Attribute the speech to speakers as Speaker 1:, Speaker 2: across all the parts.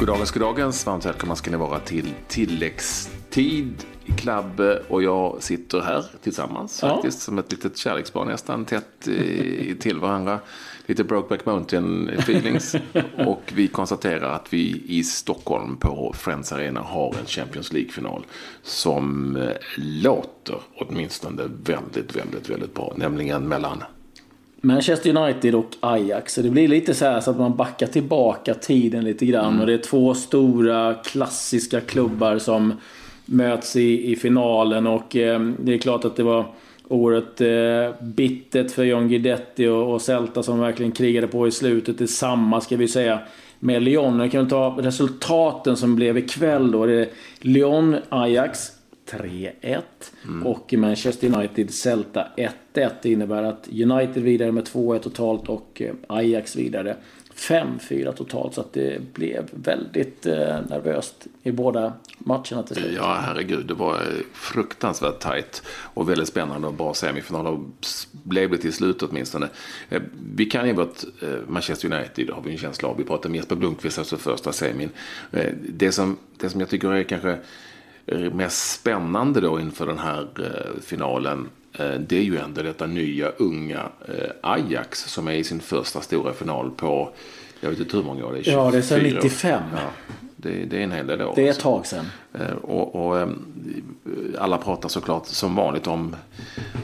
Speaker 1: Goddagens, goddagens. Varmt välkomna ska ni vara till tilläggstid i Klabbe och jag sitter här tillsammans
Speaker 2: Ja.
Speaker 1: faktiskt som ett litet kärleksbarn nästan tätt i, till varandra. Lite Brokeback Mountain feelings. och vi konstaterar att vi i Stockholm på Friends Arena har en Champions League-final som låter åtminstone väldigt, väldigt, väldigt bra. Nämligen mellan
Speaker 2: Manchester United och Ajax. Så det blir lite så här så att man backar tillbaka tiden lite grann. Och det är två stora klassiska klubbar som möts i, i finalen. Och eh, det är klart att det var oerhört eh, bittert för John Guidetti och, och Celta som verkligen krigade på i slutet. Detsamma ska vi säga med Lyon. Jag kan ta resultaten som blev ikväll då. Det är Lyon-Ajax 3-1. Och Manchester United Celta 1-1. Det innebär att United vidare med 2-1 totalt och eh, Ajax vidare 5-4 totalt. Så att det blev väldigt eh, nervöst i båda matcherna till slut.
Speaker 1: Ja, herregud. Det var eh, fruktansvärt tajt och väldigt spännande och bra semifinal. Och blev det till slut åtminstone. Vi kan ju vårt Manchester United, har vi en känsla av. Vi pratade med Jesper Blomqvist, alltså första semin. Det som, det som jag tycker är kanske mest spännande då inför den här eh, finalen. eh, Det är ju ändå detta nya unga eh, Ajax som är i sin första stora final på, jag vet inte hur många år det är.
Speaker 2: Ja, det är sedan
Speaker 1: 24 år.
Speaker 2: 95.
Speaker 1: Ja, det, det är en hel del år.
Speaker 2: Det är ett tag sedan.
Speaker 1: Eh, Och, och eh, alla pratar såklart som vanligt om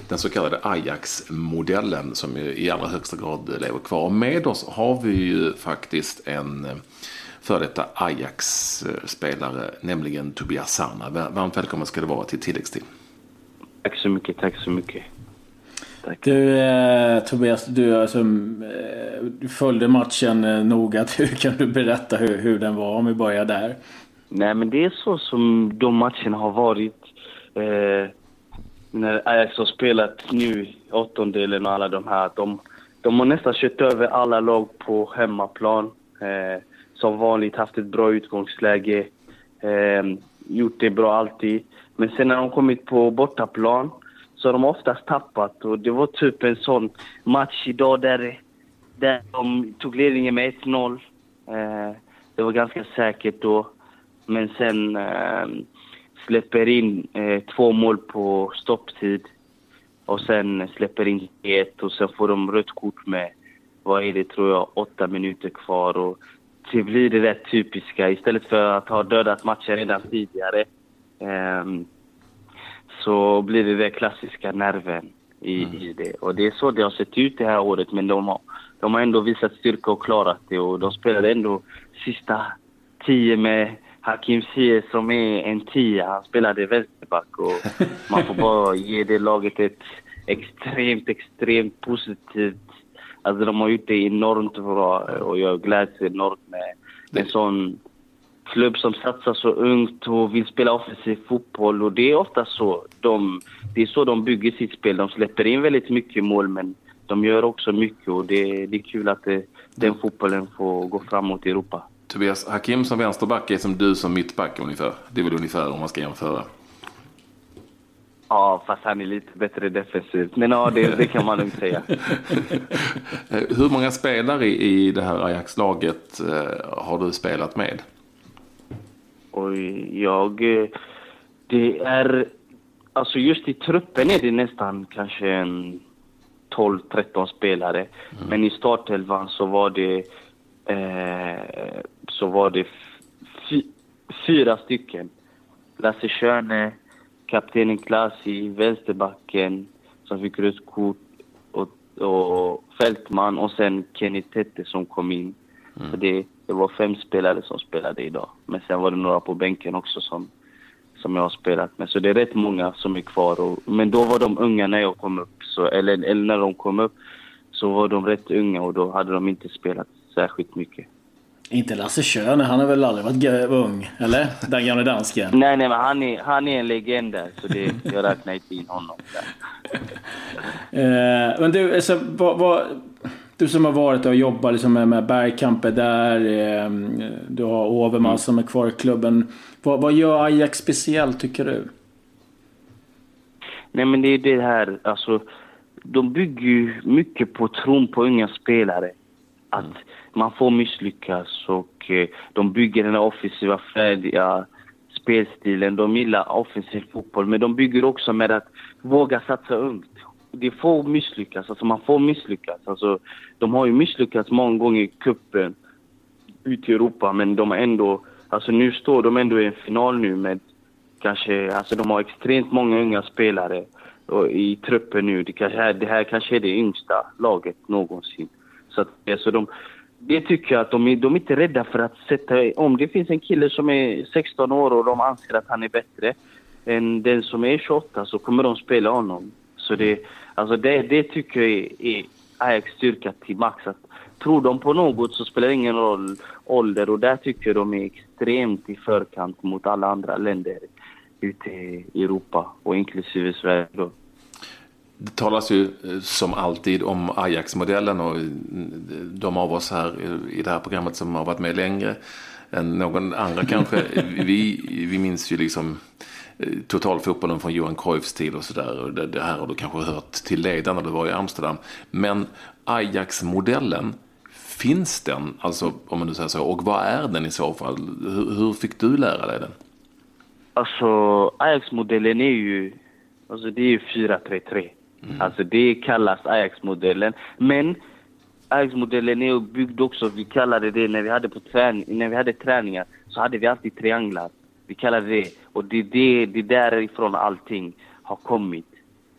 Speaker 1: den så kallade Ajax-modellen som i allra högsta grad lever kvar. Och med oss har vi ju faktiskt en före detta Ajax-spelare, nämligen Tobias Sana. Va- Varmt välkommen ska det vara till tilläggstid.
Speaker 3: Tack så mycket, tack så mycket. Tack.
Speaker 2: Du eh, Tobias, du, alltså, eh, du följde matchen eh, noga. Hur kan du berätta hur, hur den var om vi börjar där?
Speaker 3: Nej, men det är så som de matcherna har varit. Eh, när Ajax har spelat nu, åttondelen och alla de här. De, de har nästan kört över alla lag på hemmaplan. Eh, som vanligt haft ett bra utgångsläge. Eh, gjort det bra alltid. Men sen när de kommit på bortaplan så har de oftast tappat. Och det var typ en sån match idag där, där de tog ledningen med 1-0. Eh, det var ganska säkert då. Men sen eh, släpper in eh, två mål på stopptid. Och sen släpper in ett och sen får de rött kort med, vad är det tror jag, åtta minuter kvar. Och det blir det där typiska. Istället för att ha dödat matchen redan tidigare ehm, så blir det den klassiska nerven i, i det. Och det är så det har sett ut det här året. Men de har, de har ändå visat styrka och klarat det. Och de spelade ändå sista tio med Hakim Ziyech som är en tia. Han spelade vänsterback och man får bara ge det laget ett extremt, extremt positivt... Alltså de har gjort det enormt bra eh, och jag gläds enormt med en sån klubb som satsar så ungt och vill spela offensiv fotboll. Och det är ofta så. De, det är så de bygger sitt spel. De släpper in väldigt mycket mål, men de gör också mycket. Och det, det är kul att det, den fotbollen får gå framåt i Europa.
Speaker 1: Tobias Hakim som vänsterback är som du som mittback ungefär. Det är väl ungefär om man ska jämföra.
Speaker 3: Ja, fast han är lite bättre defensivt. Men ja, det, det kan man lugnt säga.
Speaker 1: Hur många spelare i det här Ajax-laget eh, har du spelat med?
Speaker 3: Och jag... eh, Det är... Alltså just i truppen är det nästan kanske en 12-13 spelare. Men i startelvan så var det... Eh, så var det fy, fyra stycken. Lasse Schöne, kaptenen Klasi, vänsterbacken som fick rött kort och, och Fältman och sen Kenny Tete som kom in. Så det, det var fem spelare som spelade idag. Men sen var det några på bänken också som, som jag har spelat med. Så det är rätt många som är kvar. Och, men då var de unga när jag kom upp. Så, eller, eller när de kom upp så var de rätt unga och då hade de inte spelat särskilt mycket.
Speaker 2: Inte Lasse Schöne, han har väl aldrig varit ung? Eller? Den gamle dansken.
Speaker 3: Nej, nej, men han är, han är en legend där. Så det, jag räknar inte in honom.
Speaker 2: Eh, men du, alltså, vad, vad, du som har varit och jobbat liksom med, med Bergkamp är där. Eh, du har Overmars som är kvar i klubben. Vad, vad gör Ajax speciellt tycker du?
Speaker 3: Nej, men det är det här, alltså, de bygger ju mycket på tron på unga spelare. Att man får misslyckas och eh, de bygger den här offensiva, färdiga spelstilen. De gillar offensiv fotboll, men de bygger också med att våga satsa ungt. Det får misslyckas, alltså man får misslyckas. Alltså, de har ju misslyckats många gånger i kuppen ute i Europa, men de har ändå... Alltså nu står de ändå i en final nu med kanske... Alltså de har extremt många unga spelare i truppen nu. Det, kanske, det här kanske är det yngsta laget någonsin. Så att, alltså de, det tycker jag att de är, de är inte rädda för att sätta... Om det finns en kille som är 16 år och de anser att han är bättre än den som är 28 så kommer de spela honom. Så det, alltså det, det tycker jag är, är Ajax styrka till max. Att tror de på något så spelar det ingen roll ålder och där tycker jag de är extremt i förkant mot alla andra länder ute i Europa och inklusive Sverige då.
Speaker 1: Det talas ju eh, som alltid om Ajax-modellen och eh, de av oss här i det här programmet som har varit med längre än någon andra kanske. Vi, vi minns ju liksom eh, totalfotbollen från Johan Cruyffs tid och sådär. Det, det här har du kanske hört till leden när du var i Amsterdam. Men Ajax-modellen, finns den? Alltså om man nu säger så. Och vad är den i så fall? Hur, hur fick du lära dig den?
Speaker 3: Alltså Ajax-modellen är ju, alltså det är ju 4-3-3. Mm. Alltså det kallas Ajax-modellen. Men Ajax-modellen är byggd också, vi kallade det när vi hade, på träning, när vi hade träningar, så hade vi alltid trianglar. Vi kallade det, och det är det, det därifrån allting har kommit.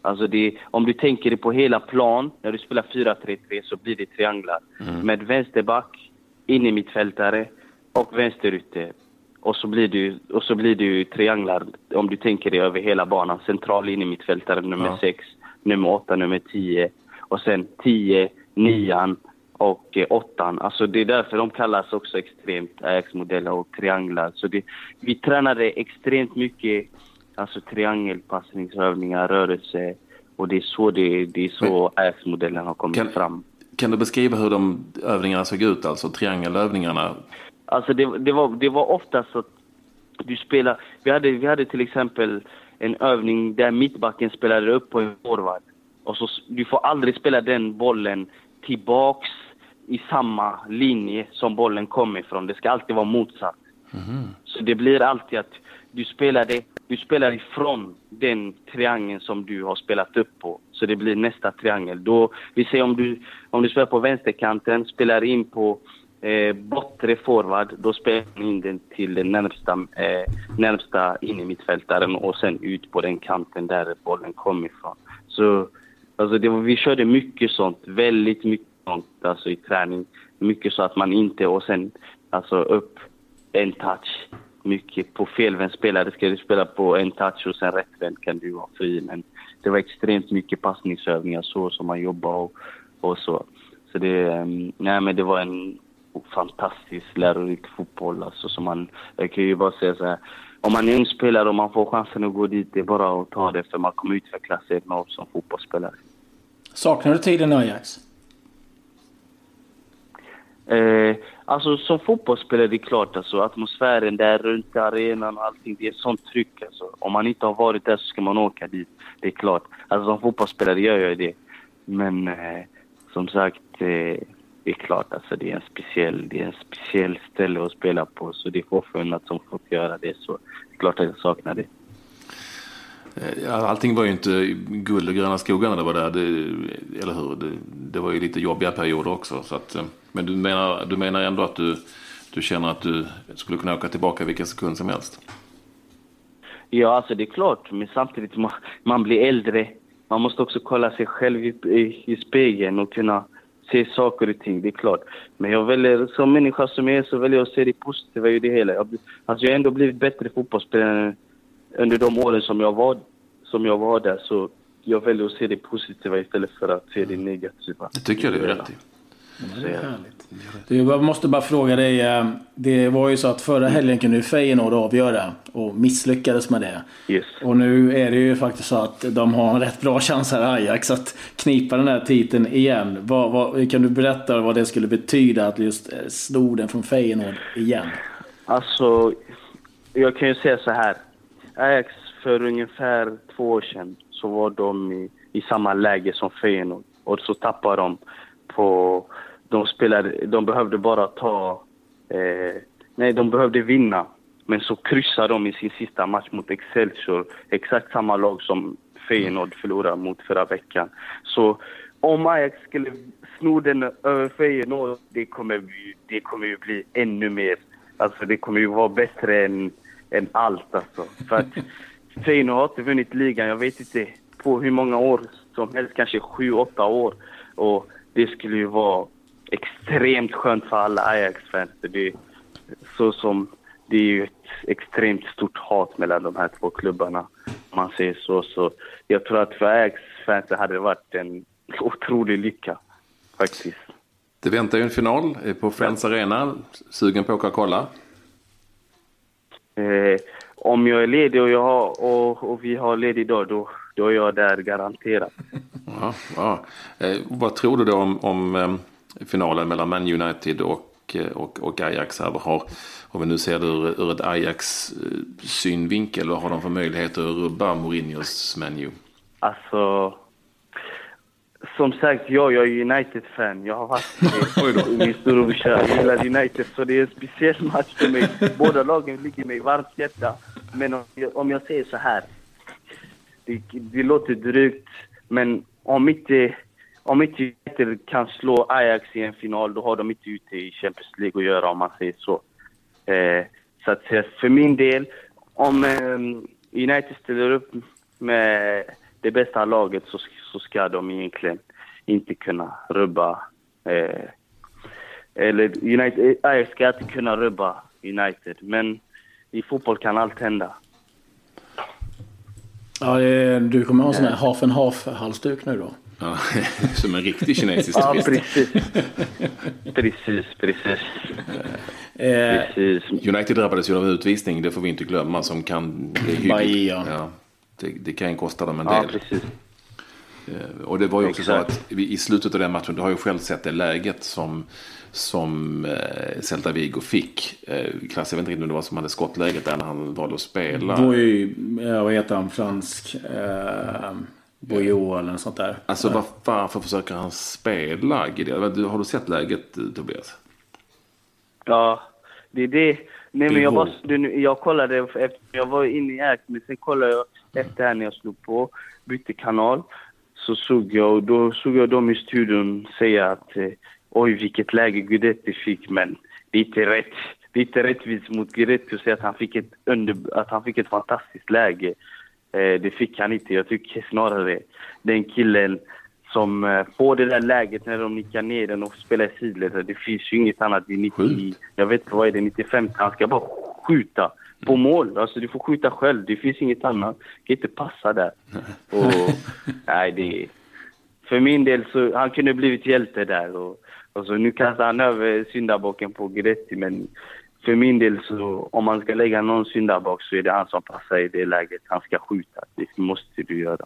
Speaker 3: Alltså det, om du tänker det på hela plan, när du spelar 4-3-3 så blir det trianglar. Mm. Med vänsterback, in i mittfältare och vänsterytter. Och så blir ju, och så blir ju trianglar om du tänker det över hela banan. Central in i mittfältare nummer 6, ja nummer 8, nummer 10 och sen 10, 9 och 8. Eh, alltså det är därför de kallas också extremt Ajax-modeller och trianglar. Så det, vi tränade extremt mycket alltså triangelpassningsövningar, rörelse och det är så, det, det är så Ajax-modellen har kommit
Speaker 1: kan,
Speaker 3: fram.
Speaker 1: Kan du beskriva hur de övningarna såg ut, alltså triangelövningarna?
Speaker 3: Alltså det, det, var, det var oftast att du spelar, vi hade, vi hade till exempel en övning där mittbacken spelade upp på en forward. Och så, du får aldrig spela den bollen tillbaks i samma linje som bollen kommer ifrån. Det ska alltid vara motsatt. Mm. Så det blir alltid att du spelar, det, du spelar ifrån den triangeln som du har spelat upp på. Så det blir nästa triangel. Då, vi säger om du, om du spelar på vänsterkanten, spelar in på eh, bortre forward, då spelar man in den till den närmsta, eh, närmsta innermittfältaren och sen ut på den kanten där bollen kom ifrån. Så alltså det var, vi körde mycket sånt, väldigt mycket sånt alltså i träning. Mycket så att man inte, och sen alltså upp en touch. Mycket på felvänd spelare ska du spela på en touch och sen rättvänd kan du vara fri. Men det var extremt mycket passningsövningar så som man jobbar och, och så. Så det, mm, nej men det var en fantastisk lärorik fotboll. Alltså, så man, jag kan ju bara säga så här, om man är ung spelare och man får chansen att gå dit, det är bara att ta det för man kommer utvecklas enormt som fotbollsspelare.
Speaker 2: Saknar du tiden i Ajax?
Speaker 3: Eh, alltså som fotbollsspelare, det är klart alltså atmosfären där runt arenan och allting, det är sånt tryck alltså. Om man inte har varit där så ska man åka dit. Det är klart. Alltså som fotbollsspelare gör jag det. Men eh, som sagt, eh, det är klart alltså det är en speciell, det är en speciell ställe att spela på så det är förunnat som fått göra det så det är klart att jag saknar det.
Speaker 1: Eh, allting var ju inte guld och gröna skogar när det var där, det, eller hur? Det, det, var ju lite jobbiga perioder också. Så att, eh, men du menar, du menar ändå att du, du känner att du skulle kunna åka tillbaka vilken sekund som helst?
Speaker 3: Ja, alltså det är klart, men samtidigt man, man blir äldre. Man måste också kolla sig själv i, i, i spegeln och kunna se saker och ting, det är klart. Men jag väljer, som människa som jag är, så väljer jag att se det positiva i det hela. Jag, alltså jag har ändå blivit bättre fotbollsspelare under de åren som jag var, som jag var där. Så jag väljer att se det positiva istället för att se det negativa.
Speaker 1: Det tycker jag du är rätt i
Speaker 2: det är härligt. Du, jag måste bara fråga dig. Eh, det var ju så att förra helgen kunde Feyenoord avgöra och misslyckades med det.
Speaker 3: Yes.
Speaker 2: Och nu är det ju faktiskt så att de har en rätt bra chans här Ajax att knipa den här titeln igen. Vad, vad, kan du berätta vad det skulle betyda att just eh, sno den från Feyenoord igen?
Speaker 3: Alltså, jag kan ju säga så här. Ajax för ungefär två år sedan så var de i, i samma läge som Feyenoord och så tappade de på de spelade, de behövde bara ta, eh, nej de behövde vinna. Men så kryssade de i sin sista match mot Excelsior, exakt samma lag som Feyenoord förlorade mot förra veckan. Så om Ajax skulle sno den över Feyenoord, det kommer, det kommer ju bli ännu mer. Alltså det kommer ju vara bättre än, än allt alltså. För att Feyenoord har inte vunnit ligan, jag vet inte på hur många år som helst, kanske sju, åtta år. Och det skulle ju vara extremt skönt för alla Ajax-fans. Det, så som, det är ju ett extremt stort hat mellan de här två klubbarna, om man säger så. Så jag tror att för Ajax-fans hade det varit en otrolig lycka, faktiskt.
Speaker 1: Det väntar ju en final på Friends Arena. Sugen på att åka och kolla?
Speaker 3: Eh, om jag är ledig och, jag har, och, och vi har ledig dag, då, då är jag där garanterat.
Speaker 1: Ja, ja. Eh, vad tror du då om, om eh, finalen mellan Man United och, eh, och, och Ajax? Här? Har, om vi nu ser det ur, ur ett Ajax synvinkel, vad har de för möjligheter att rubba Mourinhos menu?
Speaker 3: Alltså, som sagt, jag, jag är United-fan. Jag har varit min storebrorsa. Gillar United, så det är en speciell match för mig. Båda lagen ligger mig varmt hjärta. Men om jag, om jag säger så här. Det, det låter drygt, men om inte, om inte United kan slå Ajax i en final, då har de inte ute i Champions League att göra, om man säger så. Eh, så att eh, för min del, om eh, United ställer upp med det bästa laget så, så ska de egentligen inte kunna rubba eh, eller United, eh, Ajax ska inte kunna rubba United, men i fotboll kan allt hända.
Speaker 2: Ja, det, du kommer ha en sån här half and half-halsduk nu då?
Speaker 1: Ja, som en riktig kinesisk
Speaker 3: Ja,
Speaker 1: turist.
Speaker 3: precis. precis, precis.
Speaker 2: Eh,
Speaker 3: precis.
Speaker 1: United drabbades ju av utvisning, det får vi inte glömma, som kan.
Speaker 2: Bahia.
Speaker 1: Ja, det, det kan kosta dem en
Speaker 3: Ja,
Speaker 1: del.
Speaker 3: precis.
Speaker 1: Eh, Och det var ju också
Speaker 3: Exakt.
Speaker 1: så att i slutet av den matchen, du har ju själv sett det läget som, som eh, Celta Vigo fick. Eh, Klass, jag vet inte riktigt om det var som hade skottläget där när han valde att spela.
Speaker 2: Boy, ja, vad heter han? Fransk? Eh, Boyo eller något sånt där.
Speaker 1: Alltså var, varför försöker han spela Gideon? Du- Har du sett läget Tobias?
Speaker 3: Ja, det är det. Nej, men jag, bara, jag kollade, efter, jag var inne i Act, men sen kollade jag efter här när jag slog på, bytte kanal. Så såg jag, och då såg jag dem i studion säga att eh, oj vilket läge Guidetti fick, men det är inte rätt. Det är inte rättvist mot Guidetti att säga att han fick ett, under, att han fick ett fantastiskt läge. Eh, det fick han inte. Jag tycker snarare den killen som eh, får det där läget när de nickar ner den och spelar i sidled. Det finns ju inget annat i 90,
Speaker 1: Sjukt.
Speaker 3: jag vet inte vad är det, 95. Han ska bara skjuta på mål. Alltså du får skjuta själv. Det finns inget annat. Det kan inte passa där. Och, nej, det För min del så, han kunde blivit hjälte där. Och, och så nu kastar han över syndabocken på Gretti, men för min del så, om man ska lägga någon syndabock så är det han som passar i det läget. Han ska skjuta. Det måste du göra.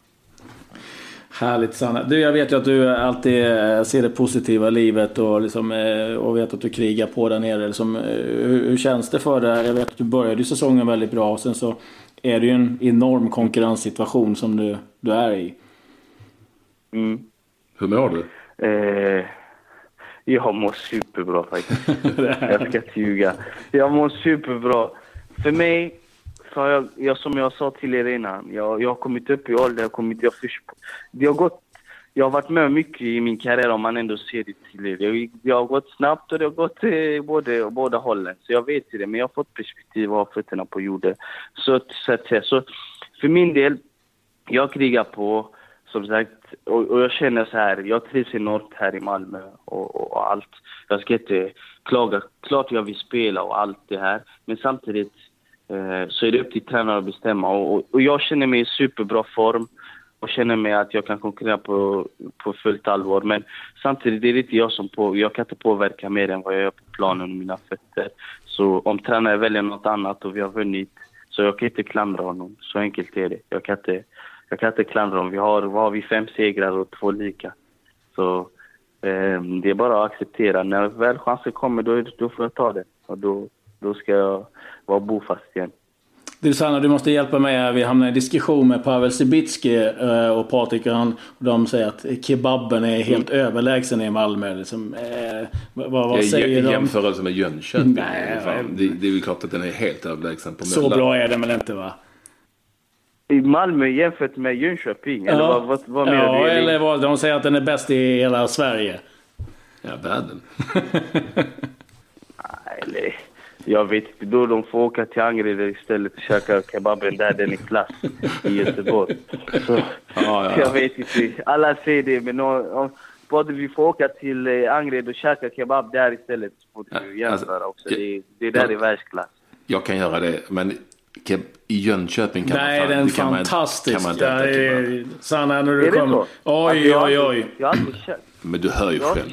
Speaker 2: Härligt Sanna. Du, jag vet ju att du alltid eh, ser det positiva i livet och, liksom, eh, och vet att du krigar på där nere. Liksom, eh, hur, hur känns det för dig? Jag vet att du började säsongen väldigt bra och sen så är det ju en enorm konkurrenssituation som du, du är i.
Speaker 3: Mm.
Speaker 1: Hur mår du?
Speaker 3: Eh, jag mår superbra faktiskt. jag ska inte ljuga. Jag mår superbra. För mig, så har jag, jag, som jag sa till er innan, jag, jag har kommit upp i ålder, jag kommit, jag först, det har gått, jag har varit med mycket i min karriär om man ändå ser det till er. Jag, jag har gått snabbt och det har gått eh, både, båda hållen. Så jag vet det, men jag har fått perspektiv och har fötterna på jorden. Så, så säga, så för min del, jag krigar på, som sagt, och, och jag känner så här, jag trivs enormt här i Malmö och, och, och allt. Jag ska inte klaga, klart jag vill spela och allt det här, men samtidigt eh, så är det upp till tränaren att bestämma. Och, och, och jag känner mig i superbra form och känner mig att jag kan konkurrera på, på fullt allvar. Men samtidigt det är det inte jag som på, jag kan inte påverka mer än vad jag gör på planen och mina fötter. Så om tränaren väljer något annat och vi har vunnit, så jag kan inte klandra honom. Så enkelt är det. Jag kan inte, jag kan inte klandra honom. Vi har, vad har vi, fem segrar och två lika. Så eh, det är bara att acceptera. När väl chansen kommer, då, då får jag ta den. Och då, då ska jag vara bofast igen.
Speaker 2: Du Sanna, du måste hjälpa mig här. Vi hamnar i diskussion med Pavel Sibitski eh, och Patrik och han. Och de säger att kebaben är helt mm. överlägsen i Malmö. Liksom, eh, vad, vad säger
Speaker 1: de? jämförelse med Jönköping. Nej, det, det är ju klart att den är helt överlägsen på
Speaker 2: Så bra är den väl inte va?
Speaker 3: I Malmö jämfört med Jönköping? Eller vad, vad, vad menar
Speaker 2: ja, du? Ja, eller vad, de säger att den är bäst i hela Sverige.
Speaker 1: Ja, världen.
Speaker 3: Nej, jag vet inte. Då de får åka till Angered istället och käka kebaben där den är klass i Göteborg. Så, ja, ja. Jag vet inte. Alla säger det, men om, både vi får åka till eh, Angered och käka kebab där istället så får du jämföra alltså, också. Det, det där är världsklass.
Speaker 1: Jag kan göra det, men i Jönköping kan
Speaker 2: Nej, man
Speaker 1: Nej,
Speaker 2: den är fantastisk. Kan man, kan man
Speaker 3: ja, Sanna, när du är kommer.
Speaker 2: Oj, oj, oj.
Speaker 3: Jag har aldrig
Speaker 1: men du hör ju
Speaker 3: jag
Speaker 1: själv.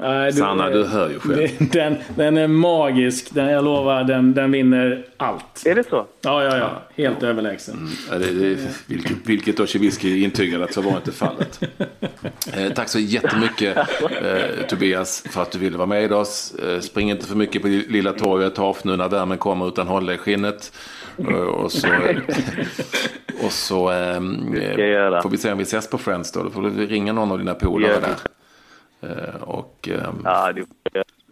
Speaker 3: Nej,
Speaker 1: du, Sanna, du hör ju själv.
Speaker 2: Den, den är magisk. Den, jag lovar, den, den vinner allt.
Speaker 3: Är det så?
Speaker 2: Ja, ja, ja. Helt ja. överlägsen.
Speaker 1: Mm, det, det, vilket, vilket Ossiewicki intygade att så var inte fallet. eh, tack så jättemycket eh, Tobias för att du ville vara med oss. Eh, spring inte för mycket på Lilla torget. Ta nu när värmen kommer utan håll dig i skinnet. Eh, och så, och så eh, får vi se om vi ses på Friends då. Då får du ringa någon av dina polare där. Eh, och eh, ja, det...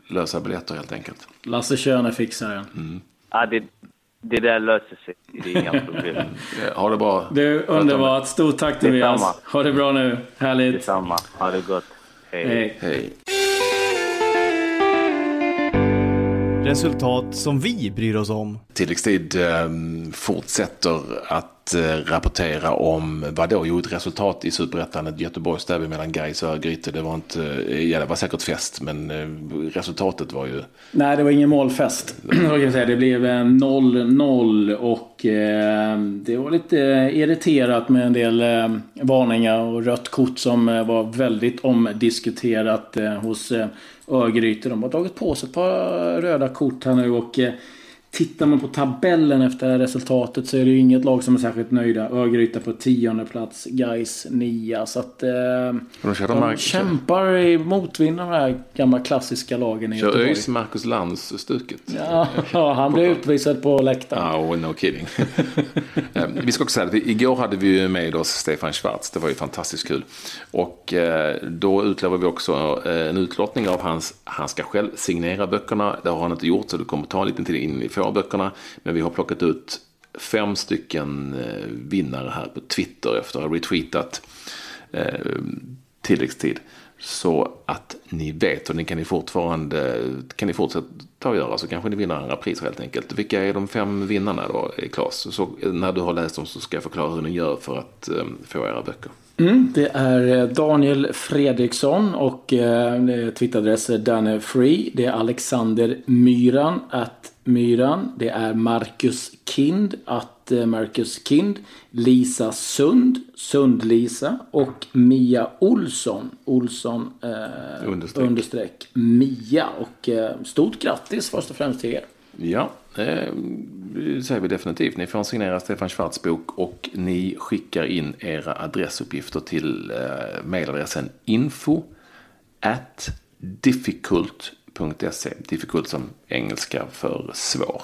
Speaker 1: lösa biljetter helt enkelt.
Speaker 2: Lasse Körner fixar det. Mm.
Speaker 3: Ja, det, det där löser sig. Det är inga problem.
Speaker 1: ha det bra.
Speaker 2: Du, underbart. Stort tack Tobias. Ha det bra nu. Härligt.
Speaker 3: Detsamma. Ha det gott.
Speaker 2: Hej. Hej. Hej.
Speaker 4: Resultat som vi bryr oss om.
Speaker 1: Tilläggstid eh, fortsätter att att eh, rapportera om vad då? Jo, ett resultat i Superettan, ett Göteborgsderby mellan Gais och Örgryte. Det var inte, eh, ja det var säkert fest, men eh, resultatet var ju...
Speaker 2: Nej, det var ingen målfest. det blev 0-0 och det var lite irriterat med en del varningar och rött kort som var väldigt omdiskuterat hos Örgryte. De har tagit på sig ett par röda kort här nu och Tittar man på tabellen efter resultatet så är det ju inget lag som är särskilt nöjda. Örgryte på tionde plats, Gais nia. Så att eh, de, de kämpar i motvind de här gamla klassiska lagen i
Speaker 1: Kör ÖIS Marcus Lantz-stuket?
Speaker 2: Ja, ja, han blev utvisad på läktaren.
Speaker 1: Oh, no kidding. Eh, vi ska också säga att igår hade vi med oss Stefan Schwarz. Det var ju fantastiskt kul. Och eh, då utlovade vi också eh, en utlottning av hans, han ska själv signera böckerna. Det har han inte gjort så det kommer ta en liten tid in av böckerna. Men vi har plockat ut fem stycken eh, vinnare här på Twitter efter att ha retweetat eh, tilläggstid. Så att ni vet och ni kan ni fortfarande kan ni fortsätta att göra så kanske ni vinner andra pris helt enkelt. Vilka är de fem vinnarna då Claes? Så när du har läst dem så ska jag förklara hur ni gör för att eh, få era böcker.
Speaker 2: Mm, det är eh, Daniel Fredriksson och eh, Twitteradress Danne Free. Det är Alexander Myran att Myran. Det är Marcus Kind, att eh, Marcus Kind. Lisa Sund, Sund-Lisa. Och Mia Olsson, Olsson eh, understreck. Mia. Och eh, stort grattis först och främst till er.
Speaker 1: Ja, det säger vi definitivt. Ni får signera Stefan Schwarz bok och ni skickar in era adressuppgifter till eh, mejladressen info at difficult difficult.se. Difficult som engelska för svår.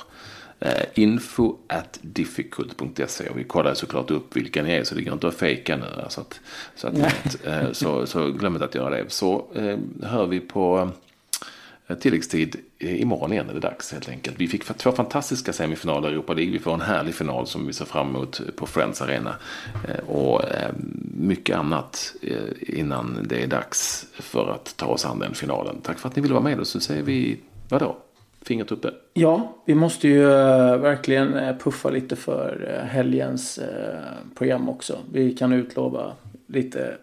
Speaker 1: Uh, info at difficult.se och vi kollar såklart upp vilka ni är så det går inte att fejka nu. Alltså att, så, att, så, så glöm inte att göra det. Så hör vi på Eh, Eh, tilläggstid imorgon igen är det dags helt enkelt. Vi fick två fantastiska semifinaler i Europa League. Vi får en härlig final som vi ser fram emot på Friends Arena. Eh, och eh, mycket annat innan det är dags för att ta oss an den finalen. Tack för att ni ville vara med och Så säger vi, vadå? Fingret uppe.
Speaker 2: Ja, vi måste ju verkligen puffa lite för helgens program också. Vi kan utlova lite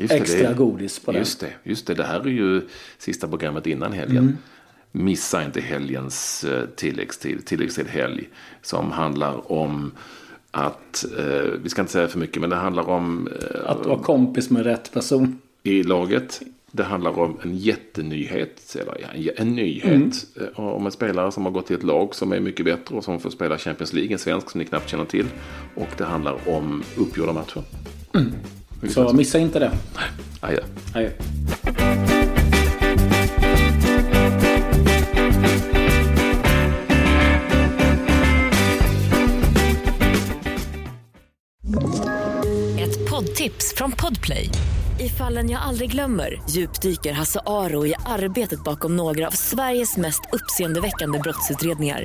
Speaker 2: Just extra det, godis på
Speaker 1: den. Just det, just det. Det här är ju sista programmet innan helgen. Mm. Missa inte helgens eh, tilläggstid, tilläggstid helg. Som handlar om att, eh, vi ska inte säga för mycket, men det handlar om...
Speaker 2: Eh, att vara kompis med rätt person.
Speaker 1: I laget. Det handlar om en jättenyhet, eller ja, en nyhet mm. Eh, om en spelare som har gått till ett lag som är mycket bättre och som får spela Champions League, en svensk som ni knappt känner till. Och det handlar om uppgjorda matcher.
Speaker 2: Mm. Så missa inte det.
Speaker 1: Adjö.
Speaker 2: Adjö.
Speaker 5: Ett poddtips från Podplay. I fallen jag aldrig glömmer djupdyker Hasse Aro i arbetet bakom några av Sveriges mest uppseendeväckande brottsutredningar